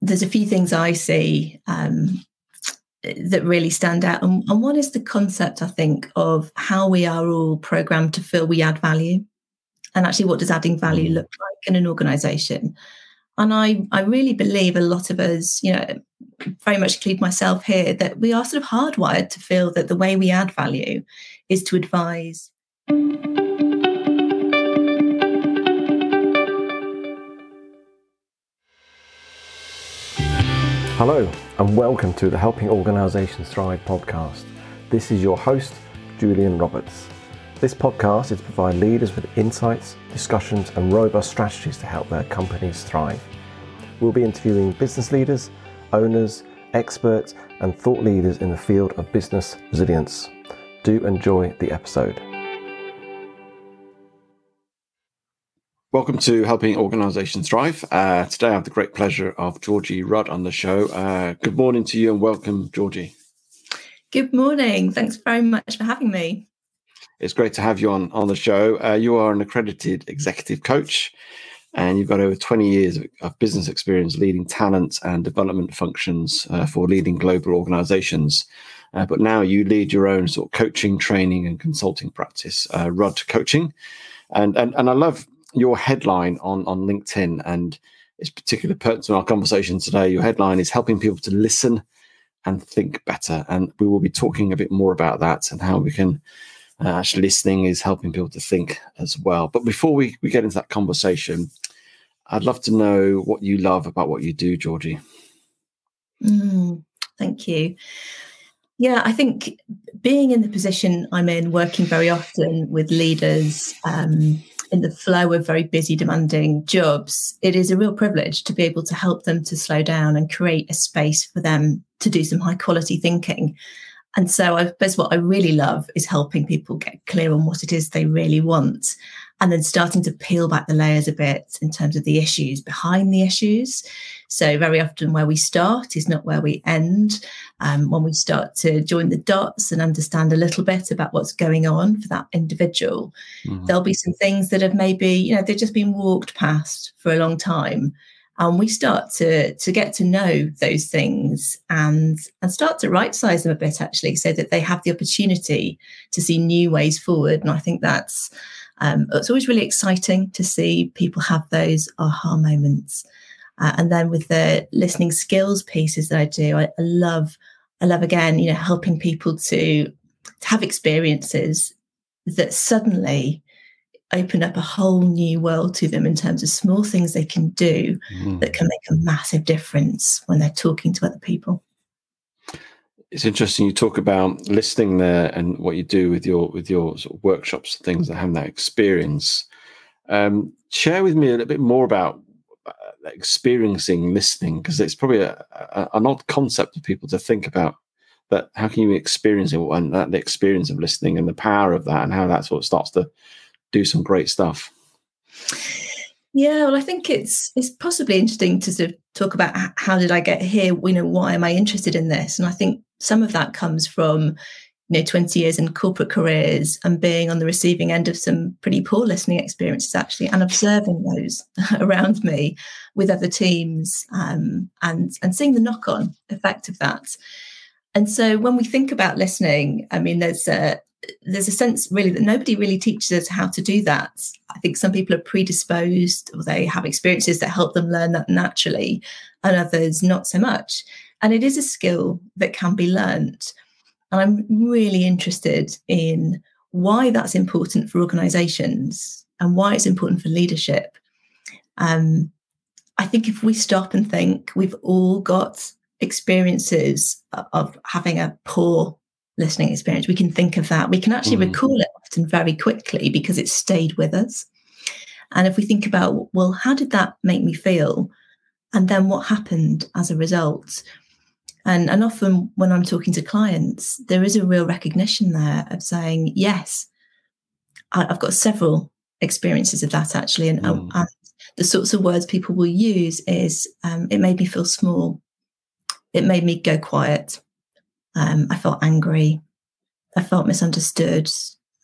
there's a few things I see um, that really stand out. And, and one is the concept, I think, of how we are all programmed to feel we add value. And actually, what does adding value mm. look like in an organization? And I, I really believe a lot of us, you know, very much include myself here, that we are sort of hardwired to feel that the way we add value is to advise. Hello, and welcome to the Helping Organisations Thrive podcast. This is your host, Julian Roberts. This podcast is to provide leaders with insights, discussions, and robust strategies to help their companies thrive. We'll be interviewing business leaders, owners, experts, and thought leaders in the field of business resilience. Do enjoy the episode. Welcome to Helping Organisations Thrive. Uh, today I have the great pleasure of Georgie Rudd on the show. Uh, good morning to you and welcome, Georgie. Good morning. Thanks very much for having me. It's great to have you on, on the show. Uh, you are an accredited executive coach and you've got over 20 years of business experience leading talent and development functions uh, for leading global organisations. Uh, but now you lead your own sort of coaching, training, and consulting practice, uh, Rudd Coaching. And, and, and I love your headline on on LinkedIn, and it's particularly pertinent to our conversation today. Your headline is helping people to listen and think better, and we will be talking a bit more about that and how we can. Uh, actually, listening is helping people to think as well. But before we, we get into that conversation, I'd love to know what you love about what you do, Georgie. Mm, thank you. Yeah, I think being in the position I'm in, working very often with leaders, um, in the flow of very busy, demanding jobs, it is a real privilege to be able to help them to slow down and create a space for them to do some high quality thinking. And so I suppose what I really love is helping people get clear on what it is they really want and then starting to peel back the layers a bit in terms of the issues behind the issues. So, very often where we start is not where we end. Um, when we start to join the dots and understand a little bit about what's going on for that individual, mm-hmm. there'll be some things that have maybe, you know, they've just been walked past for a long time. And we start to, to get to know those things and, and start to right size them a bit, actually, so that they have the opportunity to see new ways forward. And I think that's um, it's always really exciting to see people have those aha moments. Uh, and then with the listening skills pieces that I do, I, I love, I love again, you know, helping people to, to have experiences that suddenly open up a whole new world to them in terms of small things they can do mm. that can make a massive difference when they're talking to other people it's interesting you talk about listening there and what you do with your with your sort of workshops and things that have that experience um, share with me a little bit more about experiencing listening because it's probably a, a, an odd concept for people to think about that how can you experience it and that the experience of listening and the power of that and how that sort of starts to do some great stuff yeah, well, I think it's it's possibly interesting to sort of talk about how did I get here? You know, why am I interested in this? And I think some of that comes from you know 20 years in corporate careers and being on the receiving end of some pretty poor listening experiences actually and observing those around me with other teams um, and and seeing the knock on effect of that. And so when we think about listening i mean there's a there's a sense really that nobody really teaches us how to do that. I think some people are predisposed or they have experiences that help them learn that naturally and others not so much. And it is a skill that can be learnt. And I'm really interested in why that's important for organizations and why it's important for leadership. Um, I think if we stop and think, we've all got experiences of having a poor listening experience. We can think of that. We can actually mm. recall it often very quickly because it stayed with us. And if we think about, well, how did that make me feel? And then what happened as a result? And, and often when I'm talking to clients, there is a real recognition there of saying, yes, I, have got several experiences of that actually. And, mm. and, the sorts of words people will use is, um, it made me feel small. It made me go quiet. Um, I felt angry. I felt misunderstood,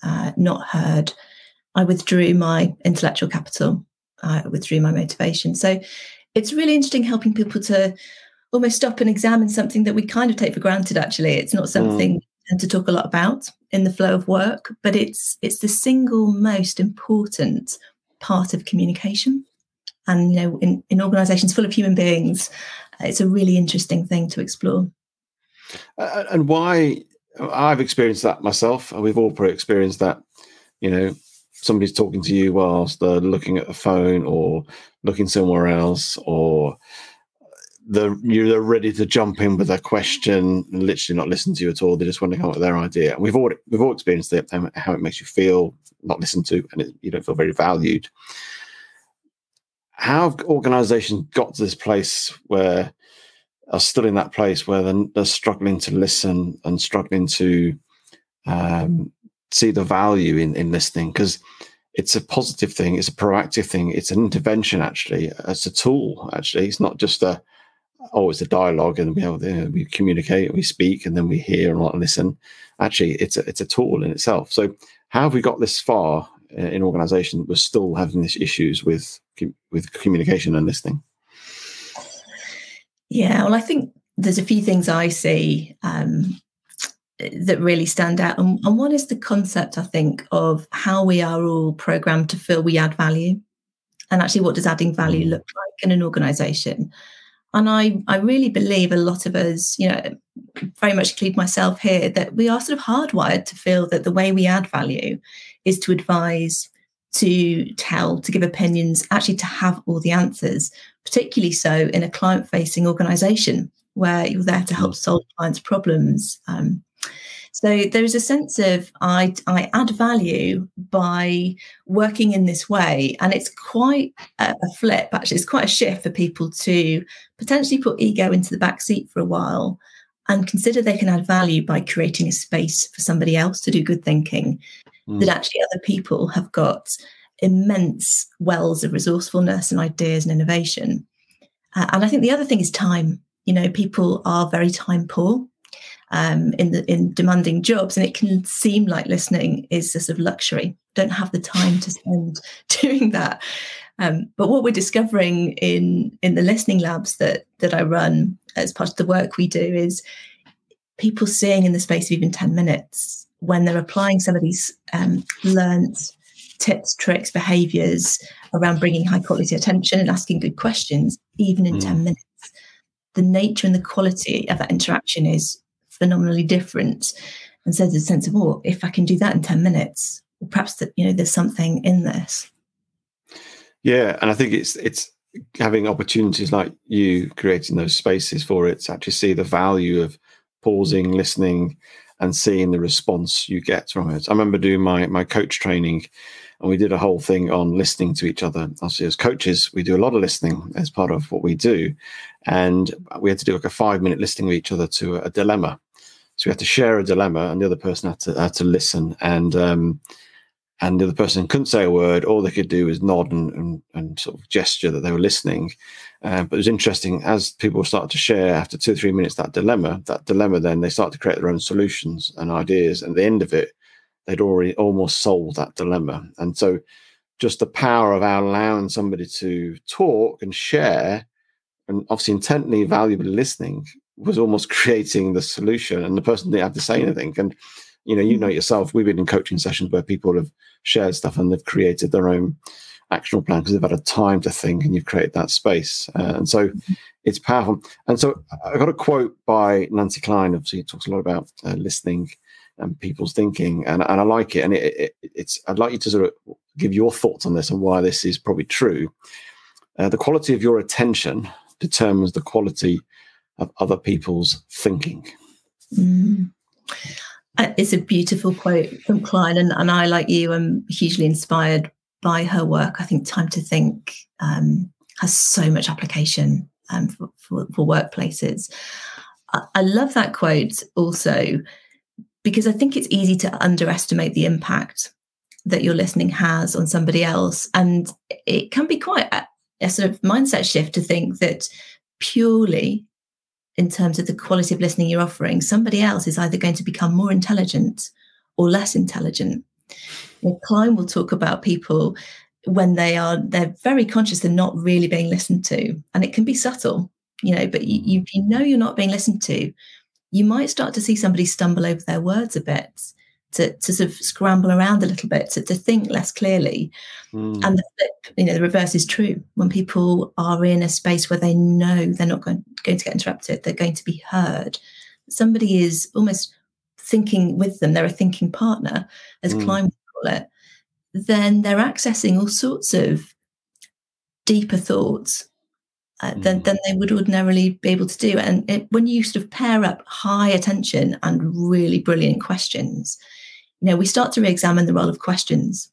uh, not heard. I withdrew my intellectual capital. I withdrew my motivation. So it's really interesting helping people to almost stop and examine something that we kind of take for granted actually. It's not something mm. tend to talk a lot about in the flow of work but it's it's the single most important part of communication. And you know in, in organizations full of human beings it's a really interesting thing to explore. Uh, and why i've experienced that myself and we've all probably experienced that. You know somebody's talking to you whilst they're looking at the phone or looking somewhere else or they're you're ready to jump in with a question and literally not listen to you at all. They just want to come up with their idea. And we've all we've all experienced it how it makes you feel not listened to and it, you don't feel very valued. How have organisations got to this place where are still in that place where they're, they're struggling to listen and struggling to um, see the value in, in listening because it's a positive thing it's a proactive thing it's an intervention actually it's a tool actually it's not just a oh it's a dialogue and we have know, we communicate we speak and then we hear and listen actually it's a, it's a tool in itself so how have we got this far in organization we're still having these issues with with communication and listening yeah well i think there's a few things i see um, that really stand out. And, and one is the concept, I think, of how we are all programmed to feel we add value. And actually, what does adding value mm. look like in an organization? And I, I really believe a lot of us, you know, very much include myself here, that we are sort of hardwired to feel that the way we add value is to advise, to tell, to give opinions, actually to have all the answers, particularly so in a client facing organization where you're there to help mm. solve clients' problems. Um, so there's a sense of I, I add value by working in this way. And it's quite a, a flip, actually. It's quite a shift for people to potentially put ego into the back seat for a while and consider they can add value by creating a space for somebody else to do good thinking. Mm. That actually other people have got immense wells of resourcefulness and ideas and innovation. Uh, and I think the other thing is time. You know, people are very time poor um, in the in demanding jobs, and it can seem like listening is a sort of luxury. Don't have the time to spend doing that. Um, but what we're discovering in in the listening labs that that I run as part of the work we do is people seeing in the space of even ten minutes when they're applying some of these um, learned tips, tricks, behaviors around bringing high quality attention and asking good questions, even in mm. 10 minutes. The nature and the quality of that interaction is phenomenally different. And so there's a sense of, oh, if I can do that in 10 minutes, well, perhaps that, you know, there's something in this. Yeah. And I think it's, it's, having opportunities like you creating those spaces for it to actually see the value of pausing, listening, and seeing the response you get from it. I remember doing my my coach training, and we did a whole thing on listening to each other. Obviously, as coaches, we do a lot of listening as part of what we do, and we had to do like a five minute listening with each other to a, a dilemma. So we had to share a dilemma, and the other person had to had to listen. And um, and the other person couldn't say a word. All they could do was nod and, and, and sort of gesture that they were listening. Uh, but it was interesting as people started to share after two or three minutes that dilemma. That dilemma, then they started to create their own solutions and ideas. And at the end of it, they'd already almost solved that dilemma. And so, just the power of allowing somebody to talk and share, and obviously intently, valuably listening, was almost creating the solution and the person didn't have to say anything. And you know you know mm-hmm. yourself we've been in coaching sessions where people have shared stuff and they've created their own actionable plan because they've had a time to think and you've created that space. Uh, and so mm-hmm. it's powerful. And so i got a quote by nancy kline. Obviously it talks a lot about uh, listening and people's thinking and, and i like it. And it, it, it's i'd like you to sort of give your thoughts on this and why this is probably true. Uh, the quality of your attention determines the quality of other people's thinking. Mm. Uh, it's a beautiful quote from Kline, and, and I, like you, am hugely inspired by her work. I think Time to Think um, has so much application um, for, for, for, workplaces. I, I love that quote also because I think it's easy to underestimate the impact that your listening has on somebody else. And it can be quite a, a sort of mindset shift to think that purely in terms of the quality of listening you're offering, somebody else is either going to become more intelligent or less intelligent. Know, Kline will talk about people when they are they're very conscious they're not really being listened to and it can be subtle you know but you, mm. you, you know you're not being listened to you might start to see somebody stumble over their words a bit to, to sort of scramble around a little bit to, to think less clearly mm. and the flip you know the reverse is true when people are in a space where they know they're not going, going to get interrupted they're going to be heard somebody is almost thinking with them they're a thinking partner as mm. Kline would call it then they're accessing all sorts of deeper thoughts uh, than, than they would ordinarily be able to do. And it, when you sort of pair up high attention and really brilliant questions, you know, we start to re-examine the role of questions.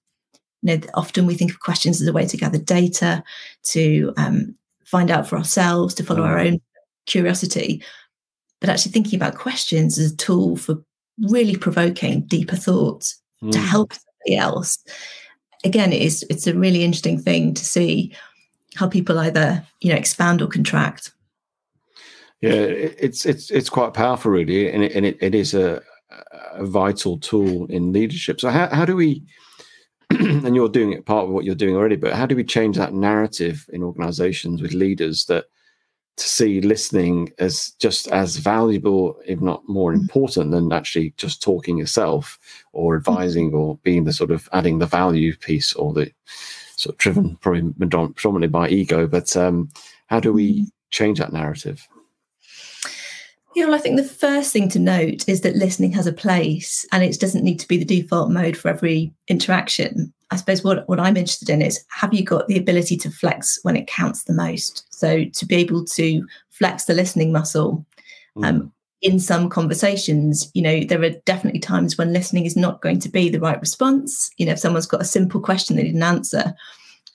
You know, often we think of questions as a way to gather data, to um, find out for ourselves, to follow mm. our own curiosity. But actually thinking about questions as a tool for really provoking deeper thoughts mm. to help somebody else. Again, it's it's a really interesting thing to see how people either you know expand or contract. Yeah, it's it's it's quite powerful, really, and it, and it, it is a, a vital tool in leadership. So how how do we? and you're doing it part of what you're doing already, but how do we change that narrative in organizations with leaders that to see listening as just as valuable, if not more mm. important, than actually just talking yourself or mm. advising or being the sort of adding the value piece or the sort of driven probably predominantly by ego. But um, how do we mm. change that narrative? Yeah, well, I think the first thing to note is that listening has a place and it doesn't need to be the default mode for every interaction. I suppose what, what I'm interested in is have you got the ability to flex when it counts the most? So to be able to flex the listening muscle. Mm. Um, in some conversations, you know, there are definitely times when listening is not going to be the right response. You know, if someone's got a simple question they didn't answer,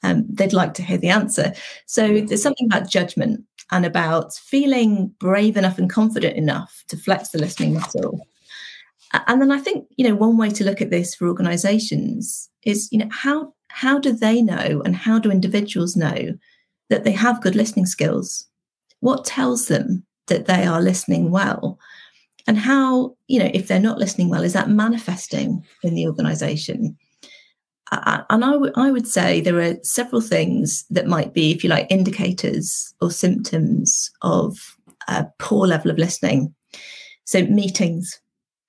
um, they'd like to hear the answer. So there's something about judgment and about feeling brave enough and confident enough to flex the listening muscle. And then I think, you know, one way to look at this for organizations is, you know, how how do they know and how do individuals know that they have good listening skills? What tells them that they are listening well? And how, you know, if they're not listening well, is that manifesting in the organization? And I, w- I would say there are several things that might be, if you like, indicators or symptoms of a poor level of listening. So, meetings,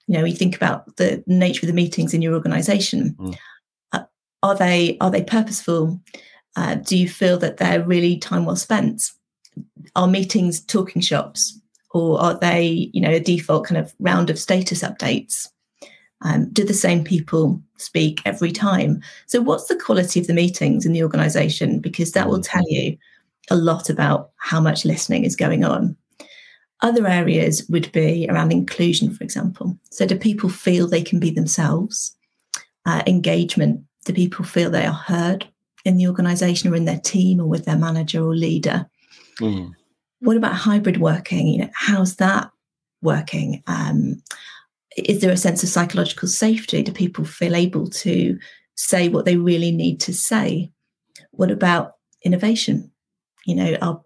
you know, you think about the nature of the meetings in your organization. Mm. Uh, are they are they purposeful? Uh, do you feel that they're really time well spent? Are meetings talking shops, or are they, you know, a default kind of round of status updates? Um, do the same people speak every time? So, what's the quality of the meetings in the organization? Because that will tell you a lot about how much listening is going on. Other areas would be around inclusion, for example. So, do people feel they can be themselves? Uh, engagement. Do people feel they are heard in the organization or in their team or with their manager or leader? Mm. What about hybrid working? You know, how's that working? Um, is there a sense of psychological safety? Do people feel able to say what they really need to say? What about innovation? You know, are,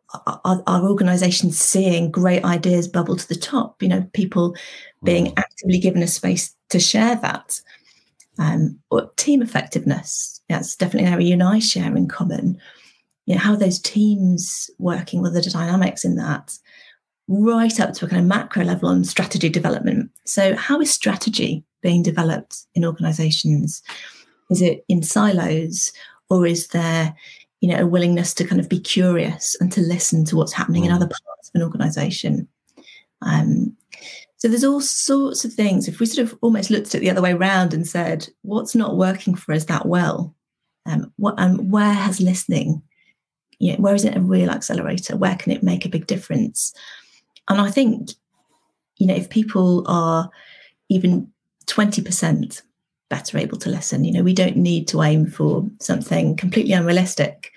are, are organizations seeing great ideas bubble to the top? You know, people being mm. actively given a space to share that. Um, or team effectiveness. That's definitely an area you and I share in common. You know, how are those teams working? What are the dynamics in that? Right up to a kind of macro level on strategy development. So, how is strategy being developed in organizations? Is it in silos or is there you know a willingness to kind of be curious and to listen to what's happening mm. in other parts of an organization um, so there's all sorts of things if we sort of almost looked at it the other way around and said what's not working for us that well um, what and where has listening you know, where is it a real accelerator where can it make a big difference and I think, you know, if people are even 20% better able to listen, you know, we don't need to aim for something completely unrealistic.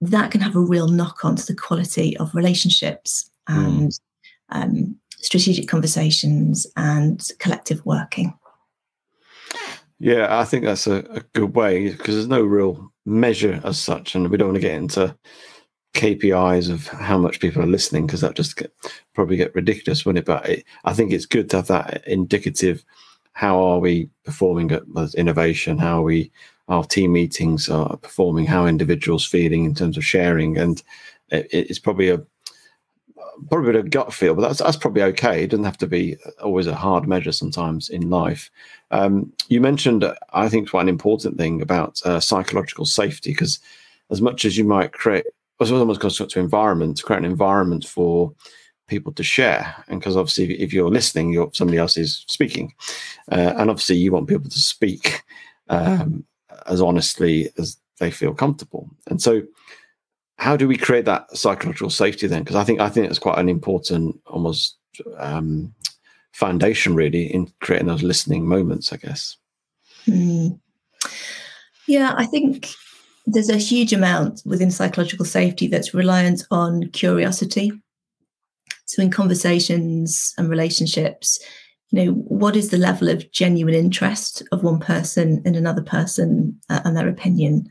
That can have a real knock on to the quality of relationships and mm. um, strategic conversations and collective working. Yeah, I think that's a, a good way because there's no real measure as such, and we don't want to get into KPIs of how much people are listening because that just get, probably get ridiculous, wouldn't it? But it, I think it's good to have that indicative. How are we performing at innovation? How are we our team meetings are performing, how individuals feeling in terms of sharing, and it, it's probably a probably a bit of gut feel, but that's that's probably okay. It doesn't have to be always a hard measure. Sometimes in life, um, you mentioned I think quite an important thing about uh, psychological safety because as much as you might create, as almost goes to environment, to create an environment for people to share, and because obviously if you're listening, you're somebody else is speaking, uh, and obviously you want people to speak um, as honestly as they feel comfortable, and so how do we create that psychological safety then? Because I think I think it's quite an important, almost um, foundation, really, in creating those listening moments. I guess. Mm. Yeah, I think there's a huge amount within psychological safety that's reliant on curiosity. So, in conversations and relationships, you know, what is the level of genuine interest of one person in another person uh, and their opinion?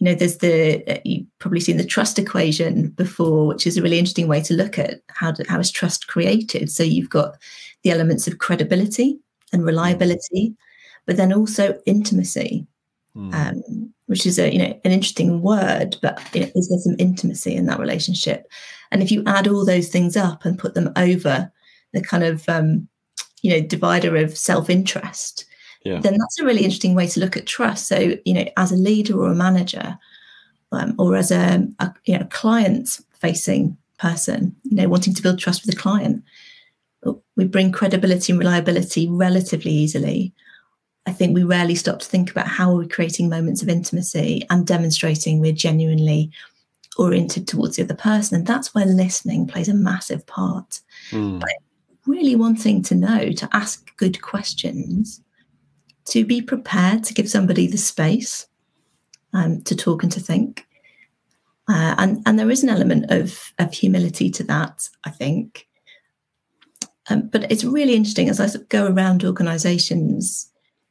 you know there's the uh, you've probably seen the trust equation before which is a really interesting way to look at how do, how is trust created so you've got the elements of credibility and reliability but then also intimacy mm. um, which is a you know an interesting word but you know, is there some intimacy in that relationship and if you add all those things up and put them over the kind of um, you know divider of self-interest yeah. then that's a really interesting way to look at trust. So, you know, as a leader or a manager, um, or as a, a you know client-facing person, you know, wanting to build trust with a client, we bring credibility and reliability relatively easily. I think we rarely stop to think about how we're creating moments of intimacy and demonstrating we're genuinely oriented towards the other person. And that's where listening plays a massive part. Mm. But really wanting to know, to ask good questions, to be prepared to give somebody the space um, to talk and to think. Uh, and, and there is an element of, of humility to that, I think. Um, but it's really interesting as I go around organizations,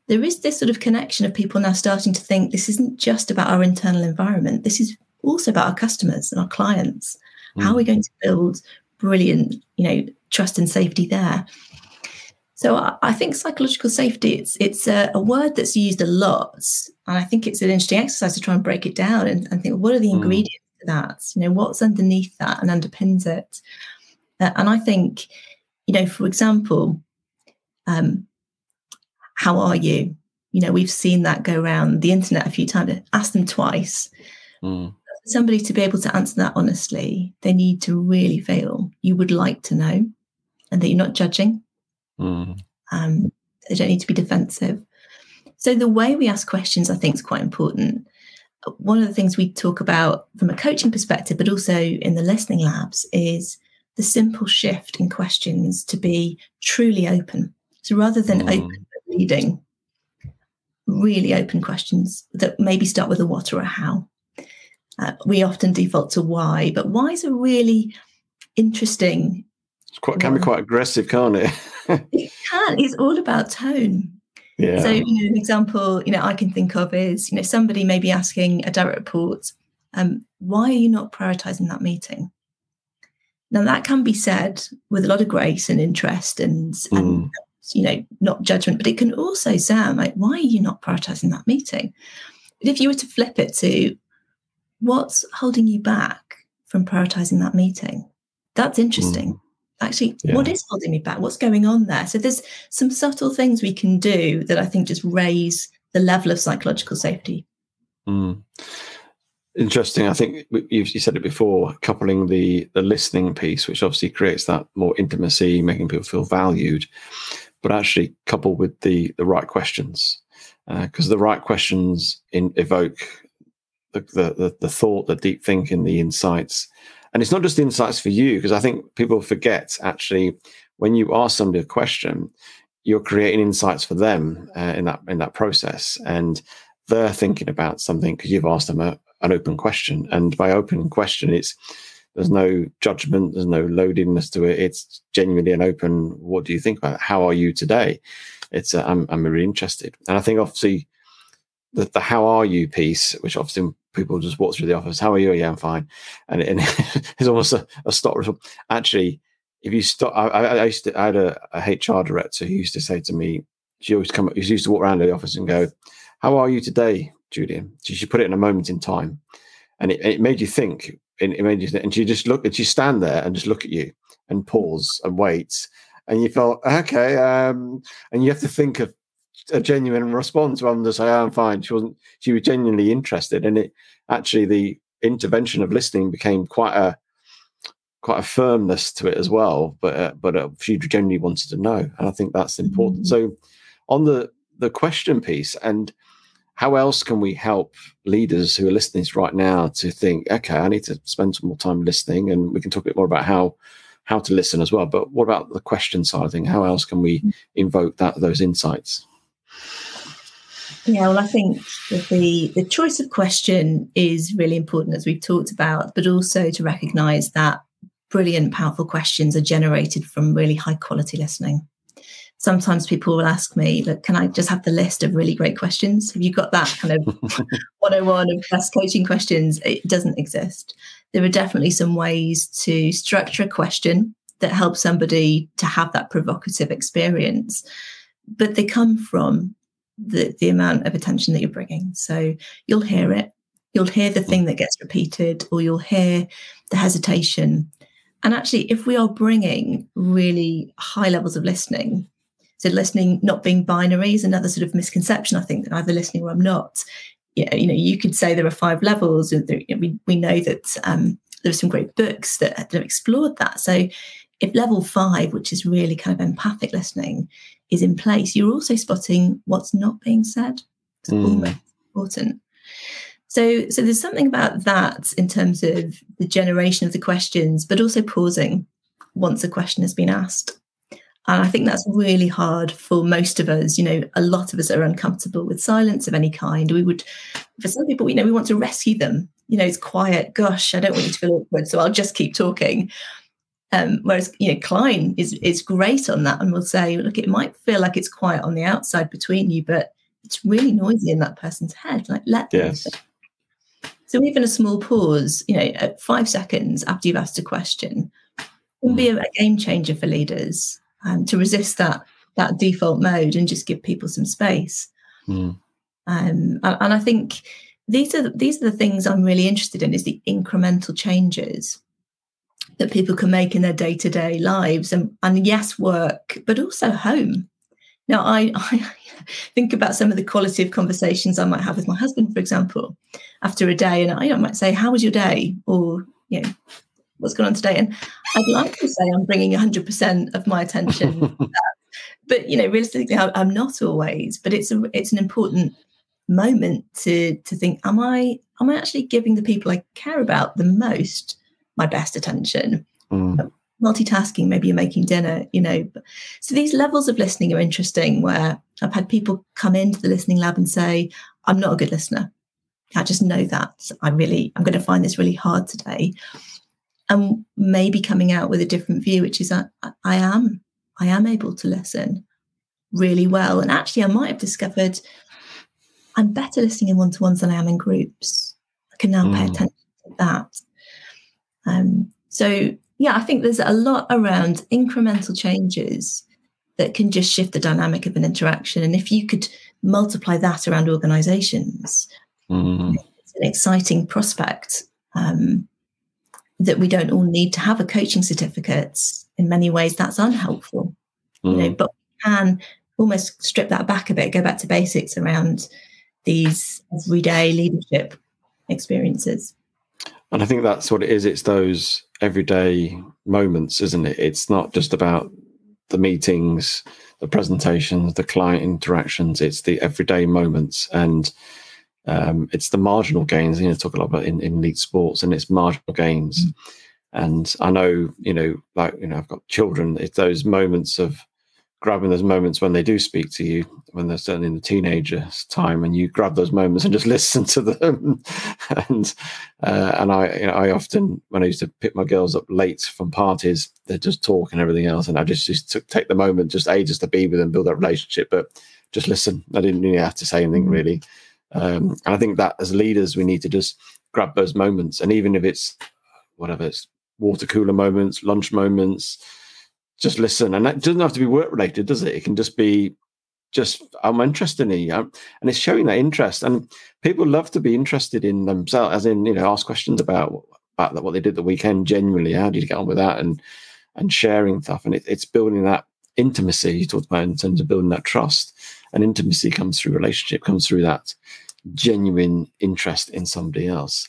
there is this sort of connection of people now starting to think this isn't just about our internal environment, this is also about our customers and our clients. Mm. How are we going to build brilliant, you know, trust and safety there? So I think psychological safety it's it's a, a, word that's used a lot, and I think it's an interesting exercise to try and break it down and, and think what are the mm. ingredients to that? You know, what's underneath that and underpins it? Uh, and I think, you know, for example, um, how are you? You know, we've seen that go around the internet a few times. Ask them twice. Mm. Somebody to be able to answer that honestly, they need to really feel you would like to know, and that you're not judging Mm. Um, they don't need to be defensive. So the way we ask questions, I think, is quite important. One of the things we talk about from a coaching perspective, but also in the listening labs, is the simple shift in questions to be truly open. So rather than mm. open leading, really open questions that maybe start with a what or a how. Uh, we often default to why, but why is a really interesting. It's quite can be quite aggressive, can't it? it can. It's all about tone. Yeah. So, you know, an example, you know, I can think of is, you know, somebody may be asking a direct report, um, why are you not prioritizing that meeting? Now that can be said with a lot of grace and interest and, mm. and you know, not judgment, but it can also sound like, why are you not prioritizing that meeting? But if you were to flip it to what's holding you back from prioritizing that meeting, that's interesting. Mm actually yeah. what is holding me back what's going on there so there's some subtle things we can do that i think just raise the level of psychological safety mm. interesting i think you said it before coupling the the listening piece which obviously creates that more intimacy making people feel valued but actually coupled with the the right questions because uh, the right questions in, evoke the, the the thought the deep thinking the insights and it's not just insights for you, because I think people forget actually when you ask somebody a question, you're creating insights for them uh, in that in that process, and they're thinking about something because you've asked them a, an open question. And by open question, it's there's no judgment, there's no loadedness to it. It's genuinely an open. What do you think about it? How are you today? It's uh, I'm I'm really interested, and I think obviously the, the how are you piece, which often people just walk through the office. How are you? Yeah, I'm fine. And, and it's almost a, a stop. Actually, if you stop, I, I, used to, I had a, a, HR director who used to say to me, she always come, she used to walk around the office and go, "How are you today, Julian. She, she put it in a moment in time, and it, it made you think. It, it made you think, and she just look and she stand there and just look at you and pause and wait, and you felt okay, um, and you have to think of a genuine response rather than say, oh, "I'm fine." She wasn't. She was genuinely interested, and it actually the intervention of listening became quite a quite a firmness to it as well. But uh, but uh, she genuinely wanted to know, and I think that's important. Mm-hmm. So on the the question piece and how else can we help leaders who are listening right now to think okay i need to spend some more time listening and we can talk a bit more about how how to listen as well but what about the question side of thing how else can we mm-hmm. invoke that those insights yeah, well, I think the the choice of question is really important, as we've talked about, but also to recognise that brilliant, powerful questions are generated from really high quality listening. Sometimes people will ask me, "Look, can I just have the list of really great questions? Have you got that kind of 101 of best coaching questions?" It doesn't exist. There are definitely some ways to structure a question that helps somebody to have that provocative experience, but they come from the, the amount of attention that you're bringing. So you'll hear it, you'll hear the thing that gets repeated, or you'll hear the hesitation. And actually, if we are bringing really high levels of listening, so listening not being binary is another sort of misconception, I think, that either listening or I'm not. Yeah, you know, you could say there are five levels. We, we know that um, there are some great books that have explored that. So if level five, which is really kind of empathic listening, is in place, you're also spotting what's not being said. It's mm. almost important. So, so there's something about that in terms of the generation of the questions, but also pausing once a question has been asked. And I think that's really hard for most of us. You know, a lot of us are uncomfortable with silence of any kind. We would, for some people, you know, we want to rescue them. You know, it's quiet. Gosh, I don't want you to feel awkward, so I'll just keep talking. Um, whereas you know Kline is is great on that and will say, look, it might feel like it's quiet on the outside between you, but it's really noisy in that person's head. Like let yes. them. So even a small pause, you know, at five seconds after you've asked a question, can be mm. a, game changer for leaders um, to resist that that default mode and just give people some space. Mm. Um, and, and I think these are these are the things I'm really interested in is the incremental changes that people can make in their day-to-day lives and, and yes work but also home now I, I think about some of the quality of conversations i might have with my husband for example after a day and i might say how was your day or you know what's going on today and i'd like to say i'm bringing 100% of my attention but you know realistically i'm not always but it's a it's an important moment to to think am i am i actually giving the people i care about the most my best attention. Mm. Multitasking, maybe you're making dinner, you know. So these levels of listening are interesting where I've had people come into the listening lab and say, I'm not a good listener. I just know that. I really, I'm going to find this really hard today. And maybe coming out with a different view, which is I, I am, I am able to listen really well. And actually, I might have discovered I'm better listening in one to ones than I am in groups. I can now mm. pay attention to that. Um, so, yeah, I think there's a lot around incremental changes that can just shift the dynamic of an interaction. And if you could multiply that around organizations, mm. it's an exciting prospect um, that we don't all need to have a coaching certificate. In many ways, that's unhelpful. Mm. You know, mm. but we can almost strip that back a bit, go back to basics around these everyday leadership experiences. And I think that's what it is. It's those everyday moments, isn't it? It's not just about the meetings, the presentations, the client interactions. It's the everyday moments, and um, it's the marginal gains. You know, talk a lot about in, in elite sports, and it's marginal gains. Mm. And I know, you know, like you know, I've got children. It's those moments of grabbing those moments when they do speak to you, when they're certainly in the teenager's time, and you grab those moments and just listen to them. and uh, and I you know, I often when I used to pick my girls up late from parties, they just talk and everything else, and I just just took, take the moment, just ages to be with them, build that relationship, but just listen. I didn't really have to say anything mm-hmm. really. Um, and I think that as leaders, we need to just grab those moments, and even if it's whatever it's water cooler moments, lunch moments just listen. And that doesn't have to be work related, does it? It can just be just I'm interested in you, and it's showing that interest. And people love to be interested in themselves, as in you know, ask questions about about what they did the weekend. Genuinely, how did you get on with that, and and sharing stuff. And it, it's building that intimacy you talked about in terms of building that trust. And intimacy comes through relationship, comes through that genuine interest in somebody else.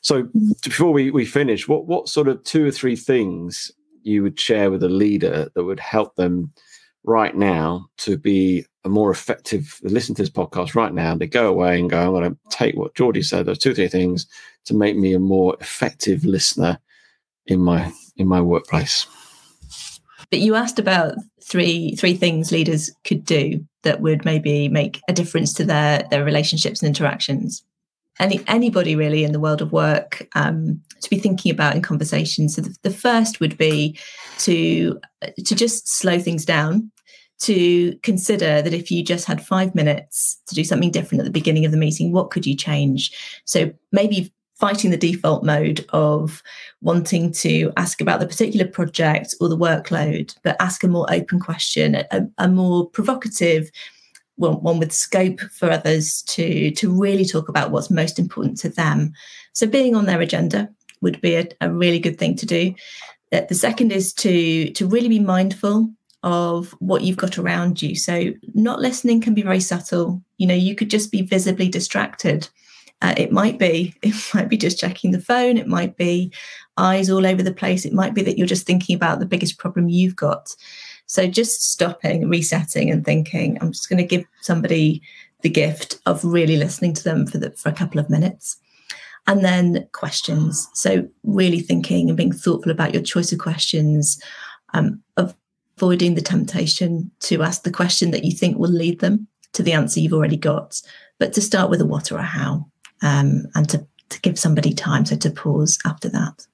So mm-hmm. before we, we finish, what what sort of two or three things you would share with a leader that would help them right now to be a more effective listen to this podcast right now they go away and go i'm going to take what georgie said those two or three things to make me a more effective listener in my in my workplace. But you asked about three three things leaders could do that would maybe make a difference to their their relationships and interactions any anybody really in the world of work um, to be thinking about in conversations. So the, the first would be to to just slow things down, to consider that if you just had five minutes to do something different at the beginning of the meeting, what could you change? So maybe fighting the default mode of wanting to ask about the particular project or the workload, but ask a more open question, a, a more provocative one, one with scope for others to to really talk about what's most important to them. So being on their agenda would be a, a really good thing to do. Uh, the second is to to really be mindful of what you've got around you. So not listening can be very subtle. You know, you could just be visibly distracted. Uh, it might be it might be just checking the phone. It might be eyes all over the place. It might be that you're just thinking about the biggest problem you've got. So just stopping, resetting, and thinking, I'm just going to give somebody the gift of really listening to them for the, for a couple of minutes. And then questions. So really thinking and being thoughtful about your choice of questions, um, avoiding the temptation to ask the question that you think will lead them to the answer you've already got, but to start with a what or a how, um, and to, to give somebody time. So to pause after that.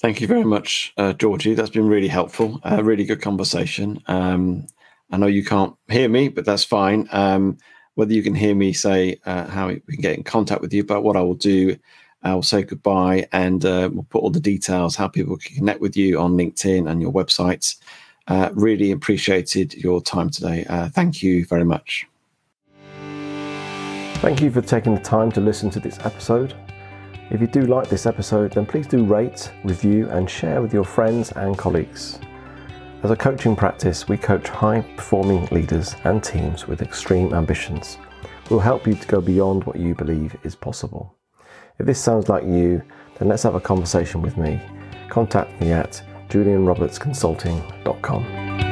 Thank you very much, uh, Georgie. That's been really helpful. A uh, really good conversation. Um, I know you can't hear me, but that's fine. Um, whether you can hear me say uh, how we can get in contact with you, but what I will do, I will say goodbye and uh, we'll put all the details, how people can connect with you on LinkedIn and your websites. Uh, really appreciated your time today. Uh, thank you very much. Thank you for taking the time to listen to this episode. If you do like this episode, then please do rate, review, and share with your friends and colleagues. As a coaching practice, we coach high performing leaders and teams with extreme ambitions. We'll help you to go beyond what you believe is possible. If this sounds like you, then let's have a conversation with me. Contact me at julianrobertsconsulting.com.